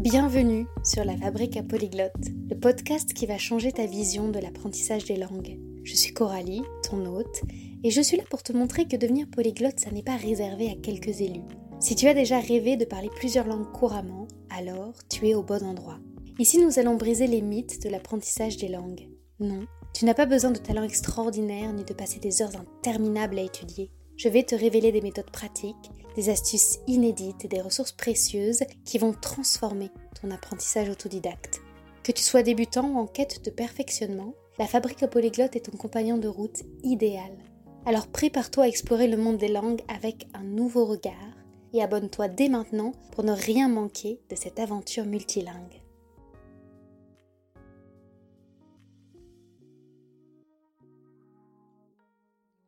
Bienvenue sur la Fabrique à Polyglotte, le podcast qui va changer ta vision de l'apprentissage des langues. Je suis Coralie, ton hôte, et je suis là pour te montrer que devenir polyglotte, ça n'est pas réservé à quelques élus. Si tu as déjà rêvé de parler plusieurs langues couramment, alors tu es au bon endroit. Ici, nous allons briser les mythes de l'apprentissage des langues. Non, tu n'as pas besoin de talent extraordinaire ni de passer des heures interminables à étudier. Je vais te révéler des méthodes pratiques, des astuces inédites et des ressources précieuses qui vont transformer ton apprentissage autodidacte. Que tu sois débutant ou en quête de perfectionnement, la fabrique polyglotte est ton compagnon de route idéal. Alors prépare-toi à explorer le monde des langues avec un nouveau regard et abonne-toi dès maintenant pour ne rien manquer de cette aventure multilingue.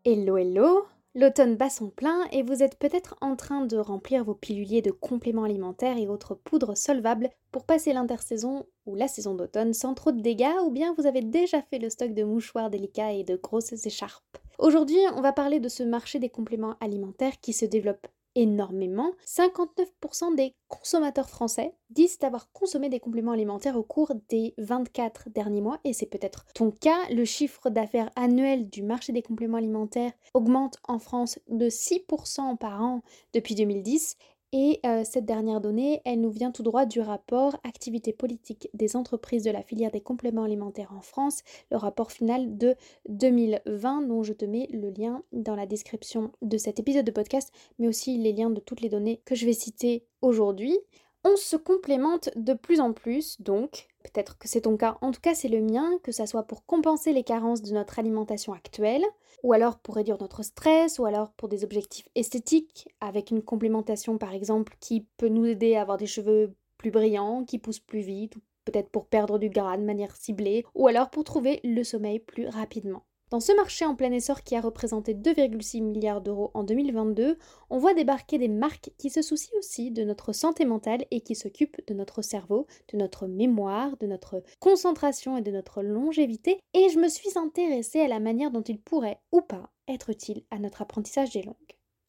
Hello hello L'automne bat son plein et vous êtes peut-être en train de remplir vos piluliers de compléments alimentaires et autres poudres solvables pour passer l'intersaison ou la saison d'automne sans trop de dégâts ou bien vous avez déjà fait le stock de mouchoirs délicats et de grosses écharpes. Aujourd'hui, on va parler de ce marché des compléments alimentaires qui se développe énormément. 59% des consommateurs français disent avoir consommé des compléments alimentaires au cours des 24 derniers mois et c'est peut-être ton cas. Le chiffre d'affaires annuel du marché des compléments alimentaires augmente en France de 6% par an depuis 2010 et euh, cette dernière donnée, elle nous vient tout droit du rapport Activité politique des entreprises de la filière des compléments alimentaires en France, le rapport final de 2020 dont je te mets le lien dans la description de cet épisode de podcast, mais aussi les liens de toutes les données que je vais citer aujourd'hui. On se complémente de plus en plus, donc peut-être que c'est ton cas, en tout cas c'est le mien, que ça soit pour compenser les carences de notre alimentation actuelle, ou alors pour réduire notre stress, ou alors pour des objectifs esthétiques, avec une complémentation par exemple qui peut nous aider à avoir des cheveux plus brillants, qui poussent plus vite, ou peut-être pour perdre du gras de manière ciblée, ou alors pour trouver le sommeil plus rapidement. Dans ce marché en plein essor qui a représenté 2,6 milliards d'euros en 2022, on voit débarquer des marques qui se soucient aussi de notre santé mentale et qui s'occupent de notre cerveau, de notre mémoire, de notre concentration et de notre longévité. Et je me suis intéressée à la manière dont ils pourraient ou pas être utiles à notre apprentissage des langues.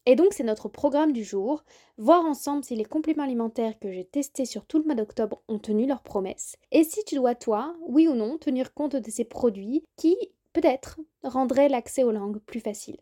Et donc c'est notre programme du jour, voir ensemble si les compléments alimentaires que j'ai testés sur tout le mois d'octobre ont tenu leurs promesses, et si tu dois toi, oui ou non, tenir compte de ces produits qui, peut-être, rendrait l'accès aux langues plus facile.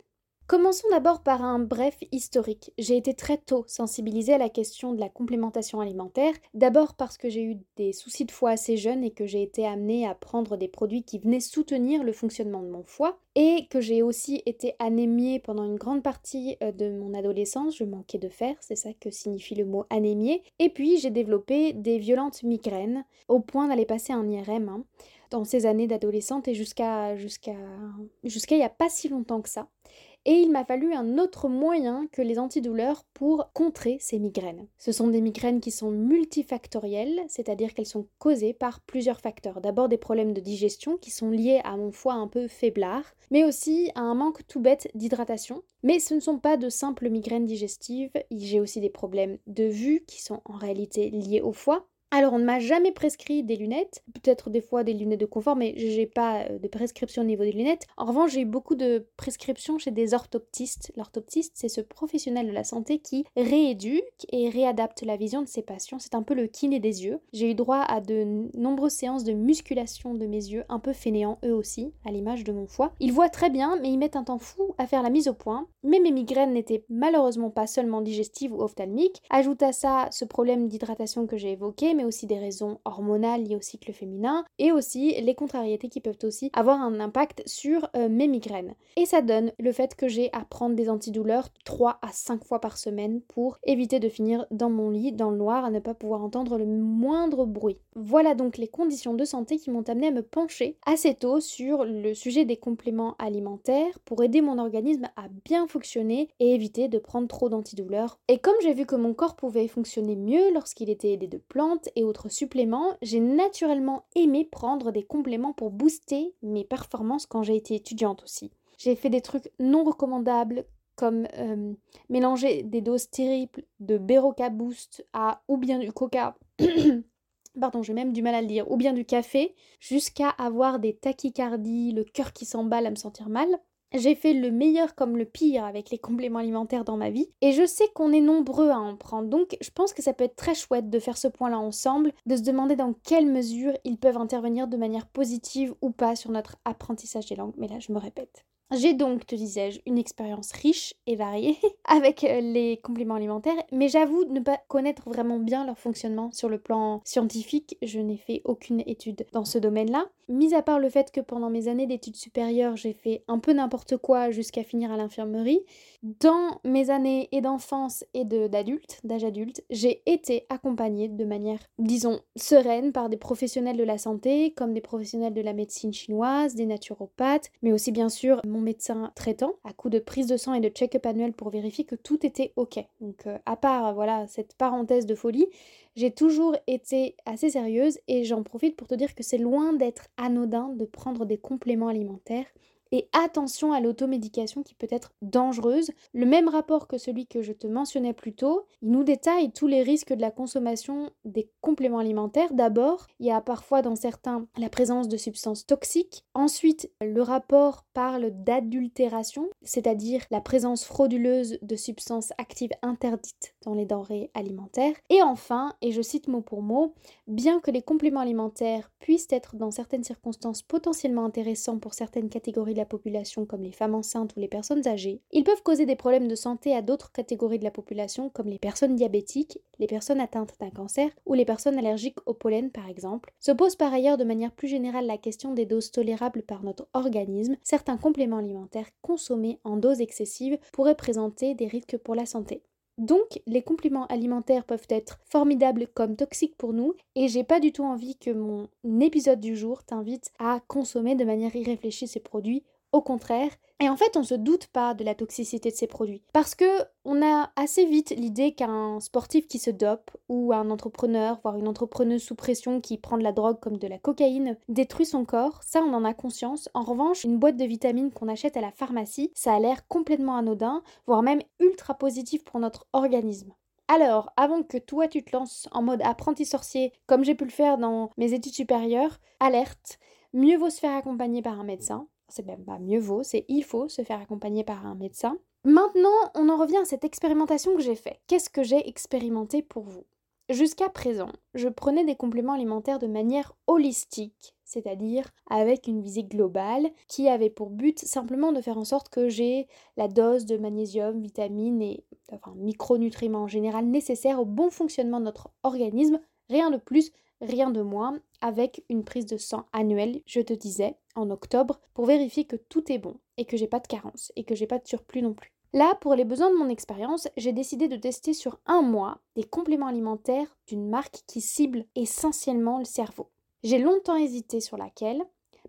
Commençons d'abord par un bref historique. J'ai été très tôt sensibilisée à la question de la complémentation alimentaire, d'abord parce que j'ai eu des soucis de foie assez jeunes et que j'ai été amenée à prendre des produits qui venaient soutenir le fonctionnement de mon foie, et que j'ai aussi été anémiée pendant une grande partie euh, de mon adolescence, je manquais de fer, c'est ça que signifie le mot anémiée, et puis j'ai développé des violentes migraines, au point d'aller passer un IRM. Hein dans ces années d'adolescente et jusqu'à jusqu'à jusqu'à il n'y a pas si longtemps que ça. Et il m'a fallu un autre moyen que les antidouleurs pour contrer ces migraines. Ce sont des migraines qui sont multifactorielles, c'est-à-dire qu'elles sont causées par plusieurs facteurs. D'abord des problèmes de digestion qui sont liés à mon foie un peu faiblard, mais aussi à un manque tout bête d'hydratation. Mais ce ne sont pas de simples migraines digestives, j'ai aussi des problèmes de vue qui sont en réalité liés au foie, alors, on ne m'a jamais prescrit des lunettes, peut-être des fois des lunettes de confort, mais j'ai pas euh, de prescription au niveau des lunettes. En revanche, j'ai eu beaucoup de prescriptions chez des orthoptistes. L'orthoptiste, c'est ce professionnel de la santé qui rééduque et réadapte la vision de ses patients. C'est un peu le kiné des yeux. J'ai eu droit à de nombreuses séances de musculation de mes yeux, un peu fainéants eux aussi, à l'image de mon foie. Ils voient très bien, mais ils mettent un temps fou à faire la mise au point. Mais mes migraines n'étaient malheureusement pas seulement digestives ou ophtalmiques. Ajoute à ça ce problème d'hydratation que j'ai évoqué, aussi des raisons hormonales liées au cycle féminin, et aussi les contrariétés qui peuvent aussi avoir un impact sur euh, mes migraines. Et ça donne le fait que j'ai à prendre des antidouleurs 3 à 5 fois par semaine pour éviter de finir dans mon lit, dans le noir, à ne pas pouvoir entendre le moindre bruit. Voilà donc les conditions de santé qui m'ont amené à me pencher assez tôt sur le sujet des compléments alimentaires pour aider mon organisme à bien fonctionner et éviter de prendre trop d'antidouleurs. Et comme j'ai vu que mon corps pouvait fonctionner mieux lorsqu'il était aidé de plantes et autres suppléments, j'ai naturellement aimé prendre des compléments pour booster mes performances quand j'ai été étudiante aussi. J'ai fait des trucs non recommandables comme euh, mélanger des doses terribles de Beroca Boost à ou bien du Coca. Pardon, j'ai même du mal à le dire, ou bien du café, jusqu'à avoir des tachycardies, le cœur qui s'emballe à me sentir mal. J'ai fait le meilleur comme le pire avec les compléments alimentaires dans ma vie et je sais qu'on est nombreux à en prendre. Donc je pense que ça peut être très chouette de faire ce point-là ensemble, de se demander dans quelle mesure ils peuvent intervenir de manière positive ou pas sur notre apprentissage des langues. Mais là, je me répète. J'ai donc, te disais-je, une expérience riche et variée avec euh, les compléments alimentaires, mais j'avoue ne pas connaître vraiment bien leur fonctionnement sur le plan scientifique. Je n'ai fait aucune étude dans ce domaine-là. Mis à part le fait que pendant mes années d'études supérieures, j'ai fait un peu n'importe quoi jusqu'à finir à l'infirmerie, dans mes années et d'enfance et d'adulte, d'âge adulte, j'ai été accompagnée de manière, disons, sereine par des professionnels de la santé, comme des professionnels de la médecine chinoise, des naturopathes, mais aussi bien sûr mon médecin traitant, à coup de prise de sang et de check-up annuel pour vérifier que tout était ok. Donc euh, à part voilà cette parenthèse de folie, j'ai toujours été assez sérieuse et j'en profite pour te dire que c'est loin d'être anodin de prendre des compléments alimentaires et attention à l'automédication qui peut être dangereuse. Le même rapport que celui que je te mentionnais plus tôt, il nous détaille tous les risques de la consommation des compléments alimentaires. D'abord, il y a parfois dans certains la présence de substances toxiques. Ensuite, le rapport parle d'adultération, c'est-à-dire la présence frauduleuse de substances actives interdites dans les denrées alimentaires. Et enfin, et je cite mot pour mot, bien que les compléments alimentaires puissent être dans certaines circonstances potentiellement intéressants pour certaines catégories la population comme les femmes enceintes ou les personnes âgées, ils peuvent causer des problèmes de santé à d'autres catégories de la population comme les personnes diabétiques, les personnes atteintes d'un cancer ou les personnes allergiques au pollen par exemple. Se pose par ailleurs de manière plus générale la question des doses tolérables par notre organisme. Certains compléments alimentaires consommés en doses excessives pourraient présenter des risques pour la santé. Donc, les compléments alimentaires peuvent être formidables comme toxiques pour nous, et j'ai pas du tout envie que mon épisode du jour t'invite à consommer de manière irréfléchie ces produits au contraire. Et en fait, on se doute pas de la toxicité de ces produits. Parce que on a assez vite l'idée qu'un sportif qui se dope, ou un entrepreneur, voire une entrepreneuse sous pression qui prend de la drogue comme de la cocaïne, détruit son corps. Ça, on en a conscience. En revanche, une boîte de vitamines qu'on achète à la pharmacie, ça a l'air complètement anodin, voire même ultra positif pour notre organisme. Alors, avant que toi tu te lances en mode apprenti sorcier, comme j'ai pu le faire dans mes études supérieures, alerte, mieux vaut se faire accompagner par un médecin c'est même pas mieux vaut, c'est il faut se faire accompagner par un médecin. Maintenant, on en revient à cette expérimentation que j'ai faite. Qu'est-ce que j'ai expérimenté pour vous? Jusqu'à présent, je prenais des compléments alimentaires de manière holistique, c'est-à-dire avec une visée globale qui avait pour but simplement de faire en sorte que j'ai la dose de magnésium, vitamines et enfin, micronutriments en général nécessaires au bon fonctionnement de notre organisme, rien de plus, rien de moins, avec une prise de sang annuelle, je te disais, en octobre, pour vérifier que tout est bon et que j'ai pas de carence et que j'ai pas de surplus non plus. Là, pour les besoins de mon expérience, j'ai décidé de tester sur un mois des compléments alimentaires d'une marque qui cible essentiellement le cerveau. J'ai longtemps hésité sur laquelle,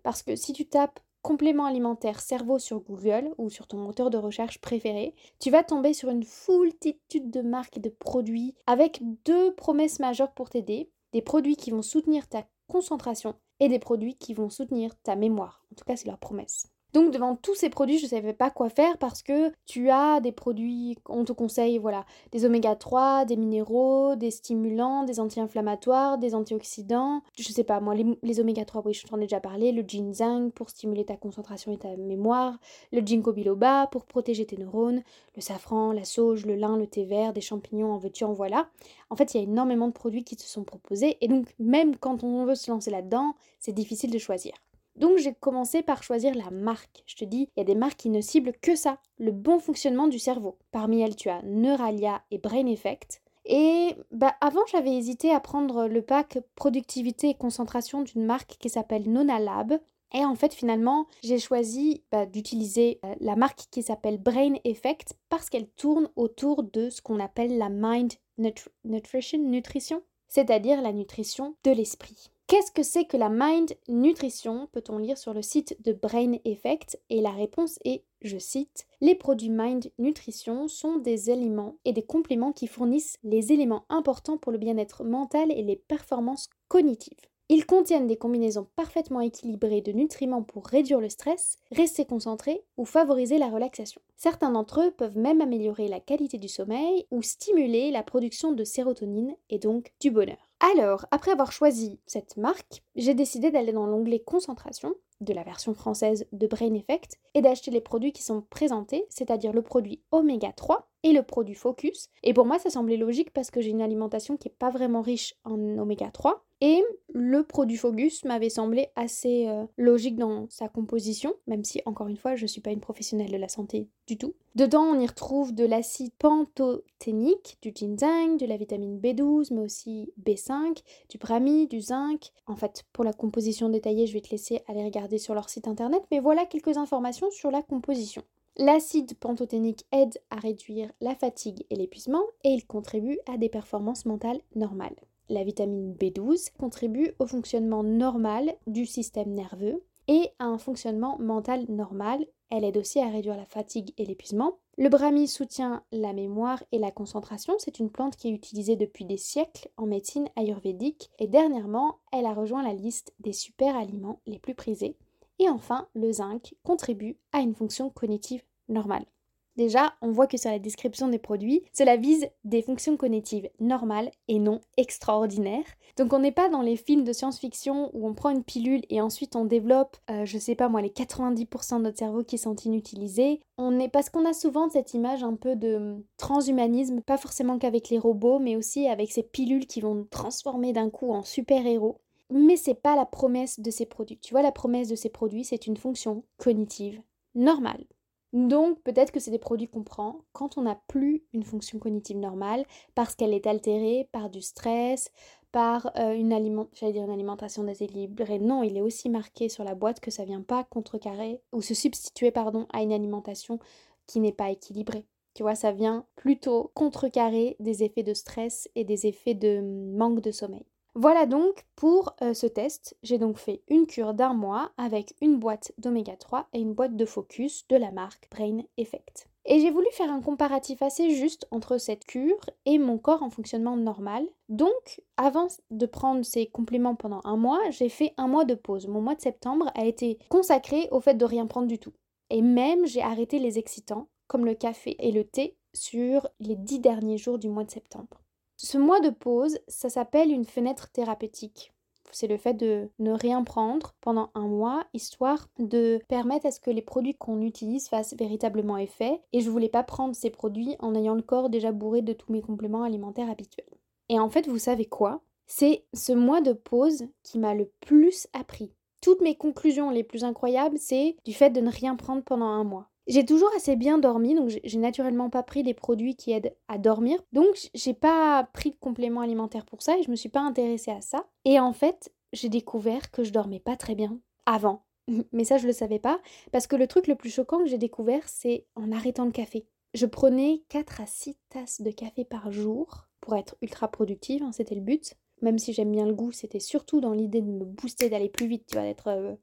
parce que si tu tapes complément alimentaire cerveau sur Google ou sur ton moteur de recherche préféré, tu vas tomber sur une foultitude de marques et de produits avec deux promesses majeures pour t'aider des produits qui vont soutenir ta concentration et des produits qui vont soutenir ta mémoire. En tout cas, c'est leur promesse. Donc devant tous ces produits, je ne savais pas quoi faire parce que tu as des produits, on te conseille voilà, des oméga 3, des minéraux, des stimulants, des anti-inflammatoires, des antioxydants. Je sais pas moi les, oméga 3 oui, je t'en ai déjà parlé, le ginseng pour stimuler ta concentration et ta mémoire, le ginkgo biloba pour protéger tes neurones, le safran, la sauge, le lin, le thé vert, des champignons en veux-tu en voilà. En fait, il y a énormément de produits qui te sont proposés et donc même quand on veut se lancer là-dedans, c'est difficile de choisir. Donc j'ai commencé par choisir la marque. Je te dis, il y a des marques qui ne ciblent que ça, le bon fonctionnement du cerveau. Parmi elles, tu as Neuralia et Brain Effect. Et bah, avant, j'avais hésité à prendre le pack productivité et concentration d'une marque qui s'appelle Nonalab. Et en fait, finalement, j'ai choisi bah, d'utiliser euh, la marque qui s'appelle Brain Effect parce qu'elle tourne autour de ce qu'on appelle la Mind Nutrition, nutrition, c'est-à-dire la nutrition de l'esprit. Qu'est-ce que c'est que la Mind Nutrition peut-on lire sur le site de Brain Effect? Et la réponse est, je cite, Les produits Mind Nutrition sont des aliments et des compléments qui fournissent les éléments importants pour le bien-être mental et les performances cognitives. Ils contiennent des combinaisons parfaitement équilibrées de nutriments pour réduire le stress, rester concentré ou favoriser la relaxation. Certains d'entre eux peuvent même améliorer la qualité du sommeil ou stimuler la production de sérotonine et donc du bonheur. Alors, après avoir choisi cette marque, j'ai décidé d'aller dans l'onglet concentration de la version française de Brain Effect et d'acheter les produits qui sont présentés, c'est-à-dire le produit Oméga 3 et le produit Focus. Et pour moi, ça semblait logique parce que j'ai une alimentation qui n'est pas vraiment riche en Oméga 3 et le produit Focus m'avait semblé assez euh, logique dans sa composition, même si encore une fois je ne suis pas une professionnelle de la santé du tout. Dedans on y retrouve de l'acide pantothénique, du ginseng, de la vitamine B12, mais aussi B5, du brami, du zinc. En fait, pour la composition détaillée, je vais te laisser aller regarder sur leur site internet, mais voilà quelques informations sur la composition. L'acide pantothénique aide à réduire la fatigue et l'épuisement et il contribue à des performances mentales normales. La vitamine B12 contribue au fonctionnement normal du système nerveux et à un fonctionnement mental normal. Elle aide aussi à réduire la fatigue et l'épuisement. Le brahmi soutient la mémoire et la concentration. C'est une plante qui est utilisée depuis des siècles en médecine ayurvédique et dernièrement, elle a rejoint la liste des super aliments les plus prisés. Et enfin, le zinc contribue à une fonction cognitive normale. Déjà, on voit que sur la description des produits, cela vise des fonctions cognitives normales et non extraordinaires. Donc on n'est pas dans les films de science-fiction où on prend une pilule et ensuite on développe, euh, je sais pas moi, les 90% de notre cerveau qui sont inutilisés. On est parce qu'on a souvent cette image un peu de transhumanisme, pas forcément qu'avec les robots, mais aussi avec ces pilules qui vont nous transformer d'un coup en super-héros. Mais c'est pas la promesse de ces produits. Tu vois, la promesse de ces produits, c'est une fonction cognitive normale. Donc peut-être que c'est des produits qu'on prend quand on n'a plus une fonction cognitive normale parce qu'elle est altérée par du stress, par euh, une, alimentation déséquilibrée. Non, il est aussi marqué sur la boîte que ça vient pas contrecarrer ou se substituer pardon, à une alimentation qui n'est pas équilibrée. Tu vois, ça vient plutôt contrecarrer des effets de stress et des effets de manque de sommeil. Voilà donc pour euh, ce test. J'ai donc fait une cure d'un mois avec une boîte d'oméga 3 et une boîte de focus de la marque Brain Effect. Et j'ai voulu faire un comparatif assez juste entre cette cure et mon corps en fonctionnement normal. Donc, avant de prendre ces compléments pendant un mois, j'ai fait un mois de pause. Mon mois de septembre a été consacré au fait de rien prendre du tout. Et même, j'ai arrêté les excitants, comme le café et le thé, sur les dix derniers jours du mois de septembre. Ce mois de pause, ça s'appelle une fenêtre thérapeutique. C'est le fait de ne rien prendre pendant un mois, histoire de permettre à ce que les produits qu'on utilise fassent véritablement effet. Et je voulais pas prendre ces produits en ayant le corps déjà bourré de tous mes compléments alimentaires habituels. Et en fait, vous savez quoi? C'est ce mois de pause qui m'a le plus appris. Toutes mes conclusions les plus incroyables, c'est du fait de ne rien prendre pendant un mois. J'ai toujours assez bien dormi, donc j'ai naturellement pas pris des produits qui aident à dormir. Donc j'ai pas pris de compléments alimentaires pour ça et je me suis pas intéressée à ça. Et en fait, j'ai découvert que je dormais pas très bien avant. Mais ça, je le savais pas parce que le truc le plus choquant que j'ai découvert, c'est en arrêtant le café. Je prenais 4 à 6 tasses de café par jour pour être ultra productive, hein, c'était le but. Même si j'aime bien le goût, c'était surtout dans l'idée de me booster, d'aller plus vite, tu vois, d'être euh,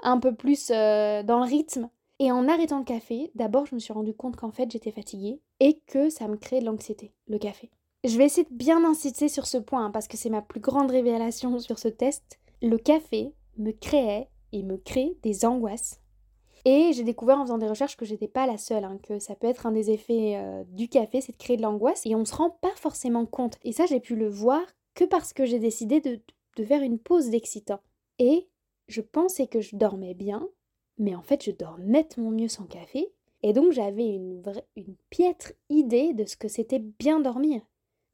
un peu plus euh, dans le rythme et en arrêtant le café, d'abord je me suis rendu compte qu'en fait j'étais fatiguée et que ça me créait de l'anxiété, le café. Je vais essayer de bien insister sur ce point hein, parce que c'est ma plus grande révélation sur ce test. Le café me créait et me crée des angoisses. Et j'ai découvert en faisant des recherches que j'étais pas la seule, hein, que ça peut être un des effets euh, du café, c'est de créer de l'angoisse et on se rend pas forcément compte. Et ça, j'ai pu le voir que parce que j'ai décidé de, de faire une pause d'excitant. Et je pensais que je dormais bien, mais en fait je dors nettement mieux sans café. Et donc j'avais une, une piètre idée de ce que c'était bien dormir.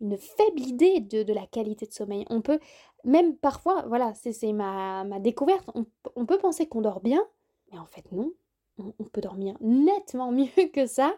Une faible idée de, la qualité de sommeil. On peut, même parfois, voilà, c'est ma, ma, découverte, on, peut penser qu'on dort bien, mais en fait non. On, on peut dormir nettement mieux que ça.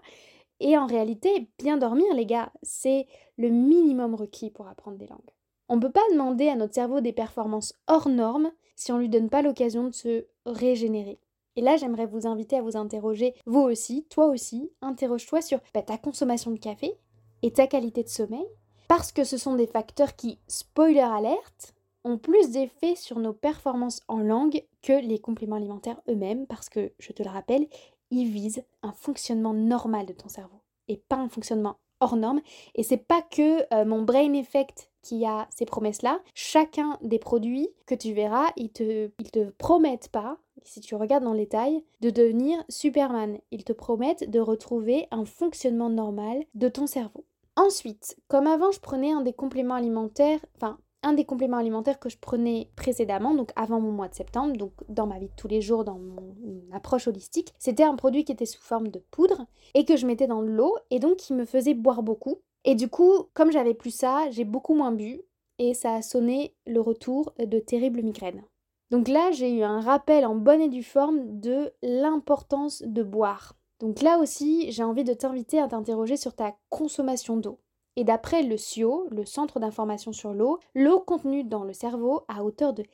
Et en réalité, bien dormir, les gars, c'est le minimum requis pour apprendre des langues. On ne peut pas demander à notre cerveau des performances hors normes si on ne lui donne pas l'occasion de se régénérer. Et là, j'aimerais vous inviter à vous interroger, vous aussi, toi aussi, interroge-toi sur bah, ta consommation de café et ta qualité de sommeil, parce que ce sont des facteurs qui, spoiler alerte, ont plus d'effet sur nos performances en langue que les compléments alimentaires eux-mêmes, parce que, je te le rappelle, ils visent un fonctionnement normal de ton cerveau, et pas un fonctionnement hors norme. Et c'est pas que euh, mon brain effect qui a ces promesses-là. Chacun des produits que tu verras, ils te, ils te promettent pas si tu regardes dans les tailles, de devenir Superman. Ils te promettent de retrouver un fonctionnement normal de ton cerveau. Ensuite, comme avant, je prenais un des compléments alimentaires, enfin, un des compléments alimentaires que je prenais précédemment, donc avant mon mois de septembre, donc dans ma vie de tous les jours, dans mon approche holistique, c'était un produit qui était sous forme de poudre et que je mettais dans l'eau et donc qui me faisait boire beaucoup. Et du coup, comme j'avais plus ça, j'ai beaucoup moins bu et ça a sonné le retour de terribles migraines. Donc là, j'ai eu un rappel en bonne et due forme de l'importance de boire. Donc là aussi, j'ai envie de t'inviter à t'interroger sur ta consommation d'eau. Et d'après le CIO, le Centre d'information sur l'eau, l'eau contenue dans le cerveau à hauteur de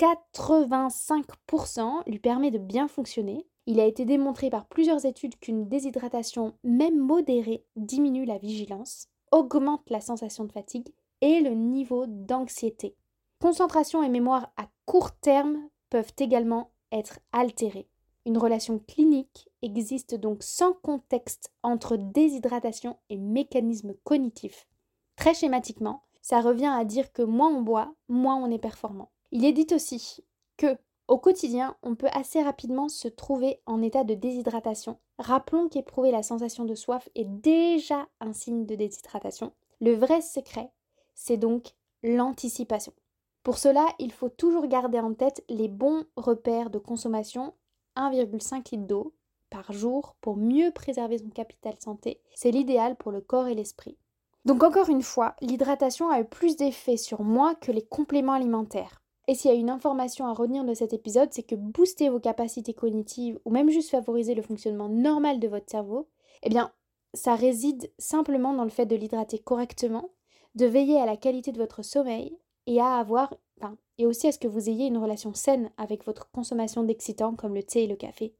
85% lui permet de bien fonctionner. Il a été démontré par plusieurs études qu'une déshydratation, même modérée, diminue la vigilance, augmente la sensation de fatigue et le niveau d'anxiété. Concentration et mémoire à court terme peuvent également être altérées. Une relation clinique existe donc sans contexte entre déshydratation et mécanisme cognitif. Très schématiquement, ça revient à dire que moins on boit, moins on est performant. Il est dit aussi que au quotidien, on peut assez rapidement se trouver en état de déshydratation. Rappelons qu'éprouver la sensation de soif est déjà un signe de déshydratation. Le vrai secret, c'est donc l'anticipation. Pour cela, il faut toujours garder en tête les bons repères de consommation 1,5 litre d'eau par jour pour mieux préserver son capital santé. C'est l'idéal pour le corps et l'esprit. Donc encore une fois, l'hydratation a eu plus d'effet sur moi que les compléments alimentaires. Et s'il y a une information à retenir de cet épisode, c'est que booster vos capacités cognitives ou même juste favoriser le fonctionnement normal de votre cerveau, eh bien, ça réside simplement dans le fait de l'hydrater correctement, de veiller à la qualité de votre sommeil et à avoir et aussi à ce que vous ayez une relation saine avec votre consommation d'excitants comme le thé et le café.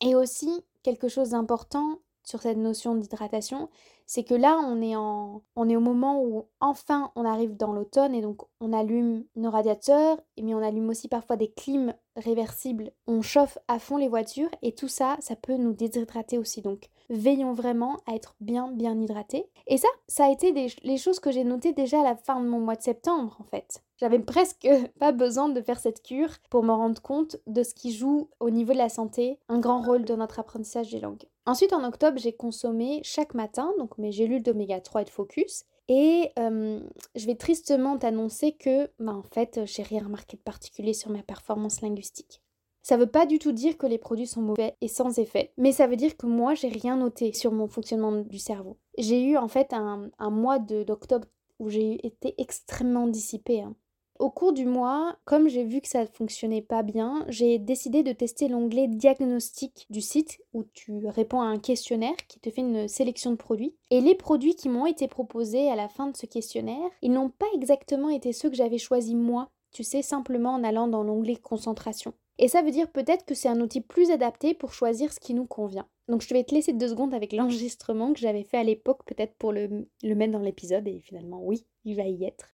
Et aussi, quelque chose d'important sur cette notion d'hydratation, c'est que là, on est, en, on est au moment où enfin on arrive dans l'automne et donc on allume nos radiateurs, mais on allume aussi parfois des clims réversibles. On chauffe à fond les voitures et tout ça, ça peut nous déshydrater aussi. Donc veillons vraiment à être bien, bien hydratés. Et ça, ça a été les choses que j'ai notées déjà à la fin de mon mois de septembre en fait. J'avais presque pas besoin de faire cette cure pour me rendre compte de ce qui joue au niveau de la santé un grand rôle dans notre apprentissage des langues. Ensuite, en octobre, j'ai consommé chaque matin donc mes gélules d'oméga 3 et de focus. Et je vais tristement t'annoncer que, bah, en fait, j'ai rien remarqué de particulier sur ma performance linguistique. Ça veut pas du tout dire que les produits sont mauvais et sans effet, mais ça veut dire que moi, j'ai rien noté sur mon fonctionnement du cerveau. J'ai eu en fait un, mois d'octobre où j'ai été extrêmement dissipée. Hein. Au cours du mois, comme j'ai vu que ça ne fonctionnait pas bien, j'ai décidé de tester l'onglet diagnostic du site où tu réponds à un questionnaire qui te fait une sélection de produits. Et les produits qui m'ont été proposés à la fin de ce questionnaire, ils n'ont pas exactement été ceux que j'avais choisis moi, tu sais, simplement en allant dans l'onglet concentration. Et ça veut dire peut-être que c'est un outil plus adapté pour choisir ce qui nous convient. Donc je vais te laisser deux secondes avec l'enregistrement que j'avais fait à l'époque, peut-être pour le, le mettre dans l'épisode, et finalement oui, il va y être.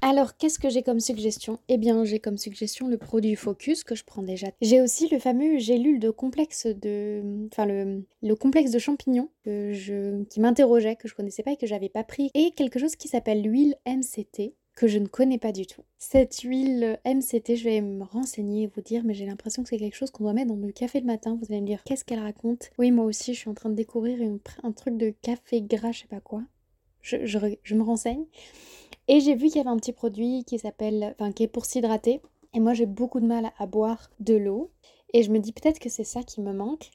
Alors, qu'est-ce que j'ai comme suggestion? Eh bien, j'ai comme suggestion le produit Focus que je prends déjà. J'ai aussi le fameux gélule de complexe de... Enfin, le, le complexe de champignons qui m'interrogeait, que je connaissais pas et que j'avais pas pris. Et quelque chose qui s'appelle l'huile MCT que je ne connais pas du tout. Cette huile MCT, je vais me renseigner et vous dire, mais j'ai l'impression que c'est quelque chose qu'on doit mettre dans le café le matin. Vous allez me dire, qu'est-ce qu'elle raconte? Oui, moi aussi, je suis en train de découvrir un truc de café gras, je sais pas quoi. Je, je me renseigne. Et j'ai vu qu'il y avait un petit produit qui s'appelle, enfin qui est pour s'hydrater. Et moi j'ai beaucoup de mal à boire de l'eau. Et je me dis peut-être que c'est ça qui me manque.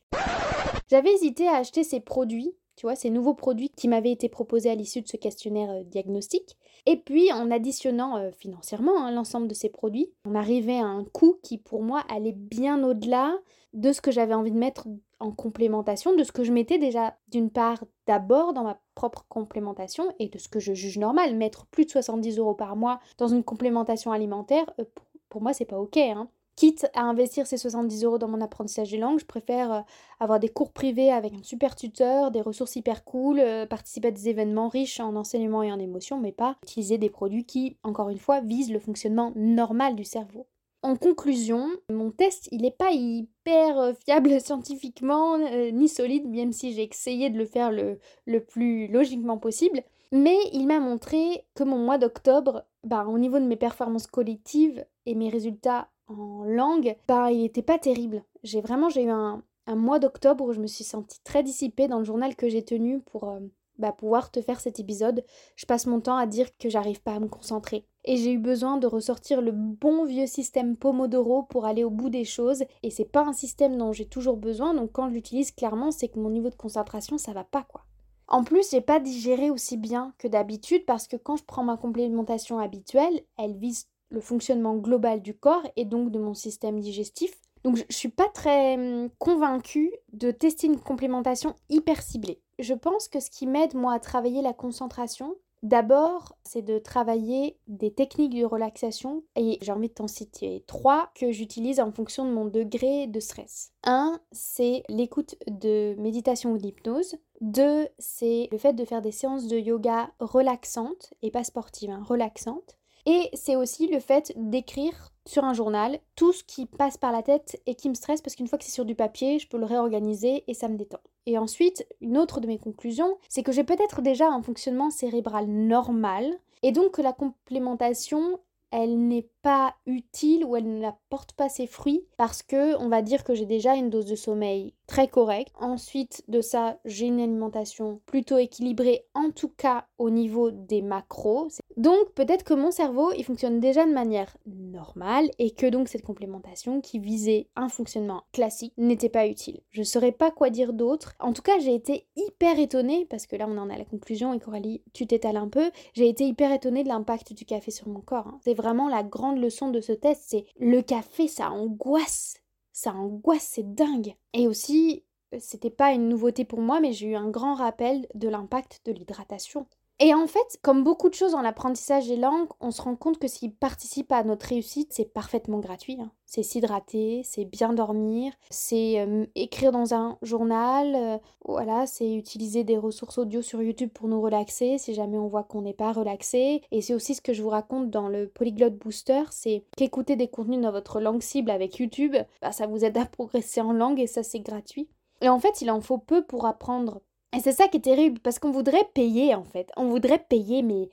J'avais hésité à acheter ces produits, tu vois, ces nouveaux produits qui m'avaient été proposés à l'issue de ce questionnaire euh, diagnostic. Et puis en additionnant euh, financièrement hein, l'ensemble de ces produits, on arrivait à un coût qui pour moi allait bien au-delà de ce que j'avais envie de mettre en complémentation, de ce que je mettais déjà d'une part d'abord dans ma propre complémentation et de ce que je juge normal. Mettre plus de 70 euros par mois dans une complémentation alimentaire, euh, pour moi, c'est pas ok. Hein. Quitte à investir ces 70 euros dans mon apprentissage des langues, je préfère euh, avoir des cours privés avec un super tuteur, des ressources hyper cool, euh, participer à des événements riches en enseignement et en émotion, mais pas utiliser des produits qui, encore une fois, visent le fonctionnement normal du cerveau. En conclusion, mon test, il n'est pas hyper euh, fiable scientifiquement, ni solide, même si j'ai essayé de le faire le, plus logiquement possible. Mais il m'a montré que mon mois d'octobre, bah, au niveau de mes performances collectives et mes résultats en langue, bah, il n'était pas terrible. J'ai vraiment j'ai eu un, mois d'octobre où je me suis sentie très dissipée dans le journal que j'ai tenu pour, euh, bah, pouvoir te faire cet épisode, je passe mon temps à dire que j'arrive pas à me concentrer. Et j'ai eu besoin de ressortir le bon vieux système Pomodoro pour aller au bout des choses. Et c'est pas un système dont j'ai toujours besoin, donc quand je l'utilise, clairement, c'est que mon niveau de concentration, ça va pas quoi. En plus, j'ai pas digéré aussi bien que d'habitude parce que quand je prends ma complémentation habituelle, elle vise le fonctionnement global du corps et donc de mon système digestif. Donc je suis pas très hum, convaincue de tester une complémentation hyper ciblée. Je pense que ce qui m'aide moi à travailler la concentration, D'abord, c'est de travailler des techniques de relaxation et j'ai envie de t'en citer trois que j'utilise en fonction de mon degré de stress. Un, c'est l'écoute de méditation ou d'hypnose. Deux, c'est le fait de faire des séances de yoga relaxantes et pas sportives, hein, relaxantes. Et c'est aussi le fait d'écrire sur un journal tout ce qui passe par la tête et qui me stresse parce qu'une fois que c'est sur du papier, je peux le réorganiser et ça me détend. Et ensuite, une autre de mes conclusions, c'est que j'ai peut-être déjà un fonctionnement cérébral normal et donc que la complémentation elle n'est pas utile ou elle n'apporte pas ses fruits parce que on va dire que j'ai déjà une dose de sommeil très correcte. Ensuite de ça, j'ai une alimentation plutôt équilibrée en tout cas au niveau des macros. Donc peut-être que mon cerveau, il fonctionne déjà de manière normale et que donc cette complémentation qui visait un fonctionnement classique n'était pas utile. Je ne saurais pas quoi dire d'autre. En tout cas, j'ai été hyper étonnée parce que là on en a la conclusion et Coralie, tu t'étales un peu. J'ai été hyper étonnée de l'impact du café sur mon corps. Hein vraiment la grande leçon de ce test, c'est le café, ça angoisse. Ça angoisse, c'est dingue. Et aussi, c'était pas une nouveauté pour moi, mais j'ai eu un grand rappel de l'impact de l'hydratation. Et en fait, comme beaucoup de choses dans l'apprentissage des langues, on se rend compte que ce qui participe à notre réussite, c'est parfaitement gratuit. Hein. C'est s'hydrater, c'est bien dormir, c'est euh, écrire dans un journal, euh, voilà, c'est utiliser des ressources audio sur YouTube pour nous relaxer si jamais on voit qu'on n'est pas relaxé. Et c'est aussi ce que je vous raconte dans le Polyglot Booster, c'est qu'écouter des contenus dans votre langue cible avec YouTube, bah, ça vous aide à progresser en langue et ça c'est gratuit. Et en fait, il en faut peu pour apprendre et c'est ça qui est terrible, parce qu'on voudrait payer en fait. On voudrait payer, mais.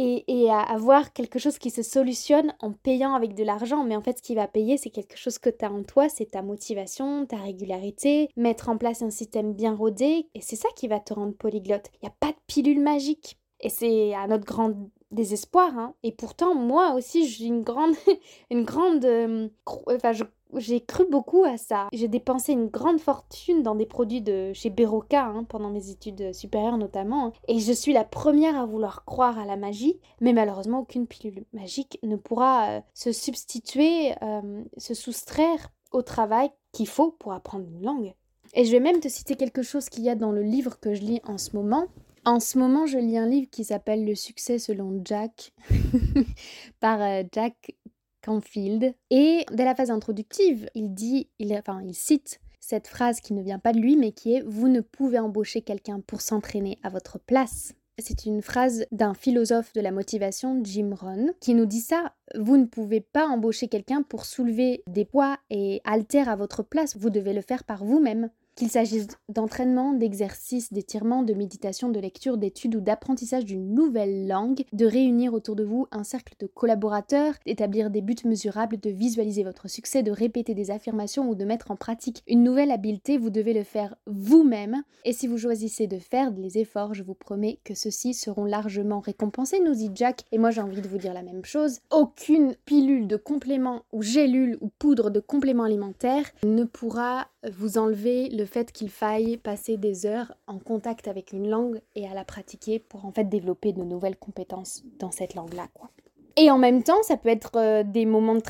Et, et avoir quelque chose qui se solutionne en payant avec de l'argent. Mais en fait, ce qui va payer, c'est quelque chose que tu as en toi, c'est ta motivation, ta régularité, mettre en place un système bien rodé. Et c'est ça qui va te rendre polyglotte. Il n'y a pas de pilule magique. Et c'est à notre grand désespoir. Hein. Et pourtant, moi aussi, j'ai une grande. une grande. Euh, enfin, je j'ai cru beaucoup à ça. J'ai dépensé une grande fortune dans des produits de chez Beroka hein, pendant mes études supérieures notamment. Et je suis la première à vouloir croire à la magie, mais malheureusement aucune pilule magique ne pourra euh, se substituer, euh, se soustraire au travail qu'il faut pour apprendre une langue. Et je vais même te citer quelque chose qu'il y a dans le livre que je lis en ce moment. En ce moment, je lis un livre qui s'appelle Le succès selon Jack par euh, Jack Et dès la phase introductive, il dit, il, enfin, il cite cette phrase qui ne vient pas de lui, mais qui est Vous ne pouvez embaucher quelqu'un pour s'entraîner à votre place. C'est une phrase d'un philosophe de la motivation, Jim Rohn, qui nous dit ça. Vous ne pouvez pas embaucher quelqu'un pour soulever des poids et alter à votre place. Vous devez le faire par vous-même. Qu'il s'agisse d'entraînement, d'exercice, d'étirement, de méditation, de lecture, d'études ou d'apprentissage d'une nouvelle langue, de réunir autour de vous un cercle de collaborateurs, d'établir des buts mesurables, de visualiser votre succès, de répéter des affirmations ou de mettre en pratique une nouvelle habileté, vous devez le faire vous-même. Et si vous choisissez de faire des efforts, je vous promets que ceux-ci seront largement récompensés, nous dit Jack. Et moi j'ai envie de vous dire la même chose. Aucune pilule de complément ou gélule ou poudre de complément alimentaire ne pourra vous enlever le fait qu'il faille passer des heures en contact avec une langue et à la pratiquer pour en fait développer de nouvelles compétences dans cette langue-là. Et en même temps, ça peut être euh, des moments de,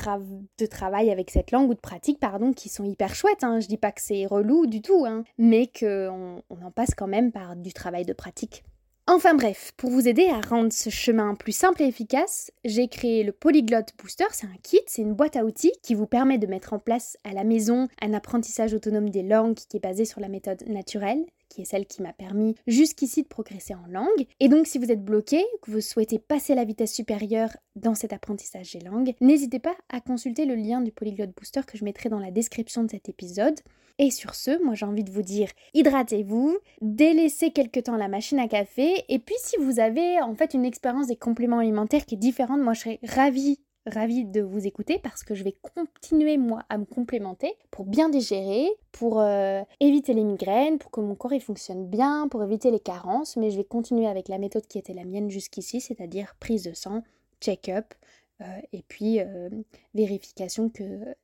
de, travail avec cette langue ou de pratique, pardon, qui sont hyper chouettes. Hein. Je dis pas que c'est relou du tout, hein, mais qu'on on en passe quand même par du travail de pratique. Enfin bref, pour vous aider à rendre ce chemin plus simple et efficace, j'ai créé le Polyglot Booster. C'est un kit, c'est une boîte à outils qui vous permet de mettre en place à la maison un apprentissage autonome des langues qui est basé sur la méthode naturelle qui est celle qui m'a permis jusqu'ici de progresser en langue. Et donc si vous êtes bloqué, que vous souhaitez passer la vitesse supérieure dans cet apprentissage des langues, n'hésitez pas à consulter le lien du Polyglot Booster que je mettrai dans la description de cet épisode. Et sur ce, moi j'ai envie de vous dire, hydratez-vous, délaissez quelque temps la machine à café, et puis si vous avez en fait une expérience des compléments alimentaires qui est différente, moi je serais ravie ravie de vous écouter parce que je vais continuer moi à me complémenter pour bien digérer, pour euh, éviter les migraines, pour que mon corps fonctionne bien, pour éviter les carences, mais je vais continuer avec la méthode qui était la mienne jusqu'ici, c'est-à-dire prise de sang, check-up, et puis euh, vérification que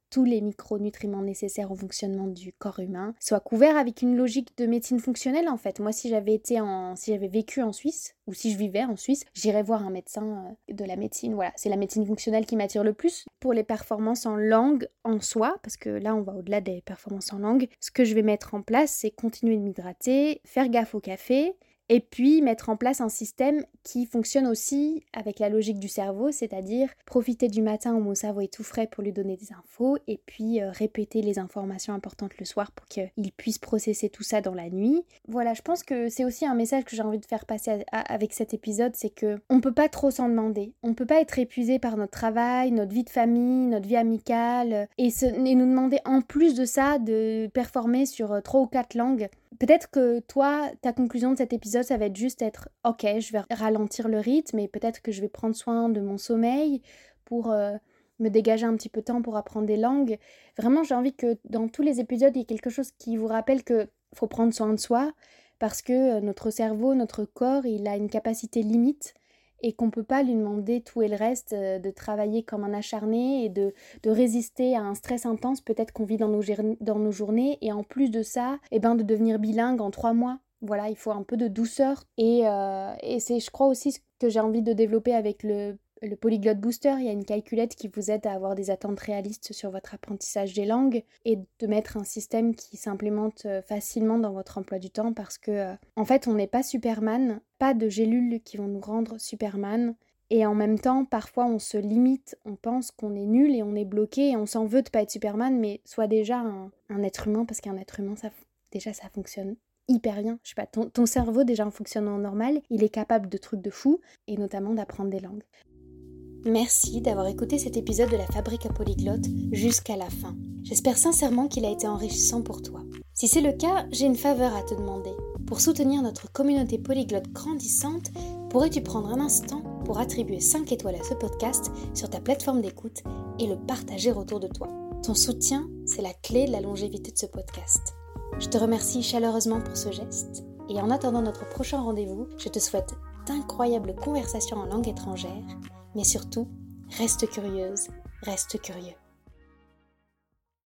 tous les micronutriments nécessaires au fonctionnement du corps humain soient couverts avec une logique de médecine fonctionnelle en fait. Moi si j'avais été en si j'avais vécu en Suisse ou si je vivais en Suisse, j'irais voir un médecin euh, de la médecine. Voilà, c'est la médecine fonctionnelle qui m'attire le plus pour les performances en langue en soi parce que là on va au-delà des performances en langue. Ce que je vais mettre en place, c'est continuer de m'hydrater, faire gaffe au café, et puis mettre en place un système qui fonctionne aussi avec la logique du cerveau, c'est-à-dire profiter du matin où mon cerveau est tout frais pour lui donner des infos, et puis euh, répéter les informations importantes le soir pour qu'il puisse processer tout ça dans la nuit. Voilà, je pense que c'est aussi un message que j'ai envie de faire passer avec cet épisode, c'est que on peut pas trop s'en demander. On peut pas être épuisé par notre travail, notre vie de famille, notre vie amicale, et, et nous demander en plus de ça de performer sur euh, trois ou quatre langues. Peut-être que toi, ta conclusion de cet épisode, ça va être juste être ok, je vais ralentir le rythme et peut-être que je vais prendre soin de mon sommeil pour euh, me dégager un petit peu de temps pour apprendre des langues. Vraiment, j'ai envie que dans tous les épisodes, il y ait quelque chose qui vous rappelle que faut prendre soin de soi parce que euh, notre cerveau, notre corps, il a une capacité limite et qu'on ne peut pas lui demander tout et le reste, euh, de travailler comme un acharné et de, de résister à un stress intense peut-être qu'on vit dans nos, dans nos journées et en plus de ça, et eh ben, de devenir bilingue en trois mois. Voilà, il faut un peu de douceur et, euh, et c'est je crois aussi ce que j'ai envie de développer avec le le Polyglot Booster, il y a une calculette qui vous aide à avoir des attentes réalistes sur votre apprentissage des langues et de mettre un système qui s'implémente euh, facilement dans votre emploi du temps parce que, euh, en fait, on n'est pas Superman, pas de gélules qui vont nous rendre Superman. Et en même temps, parfois on se limite, on pense qu'on est nul et on est bloqué et on s'en veut de pas être Superman, mais soit déjà un, être humain parce qu'un être humain, ça, déjà ça fonctionne hyper bien. Je sais pas, ton, ton cerveau déjà en fonctionnant normal, il est capable de trucs de fou et notamment d'apprendre des langues. Merci d'avoir écouté cet épisode de la Fabrique à Polyglotte jusqu'à la fin. J'espère sincèrement qu'il a été enrichissant pour toi. Si c'est le cas, j'ai une faveur à te demander. Pour soutenir notre communauté polyglotte grandissante, pourrais-tu prendre un instant pour attribuer 5 étoiles à ce podcast sur ta plateforme d'écoute et le partager autour de toi? Ton soutien, c'est la clé de la longévité de ce podcast. Je te remercie chaleureusement pour ce geste et en attendant notre prochain rendez-vous, je te souhaite d'incroyables conversations en langue étrangère mais surtout, reste curieuse, reste curieux.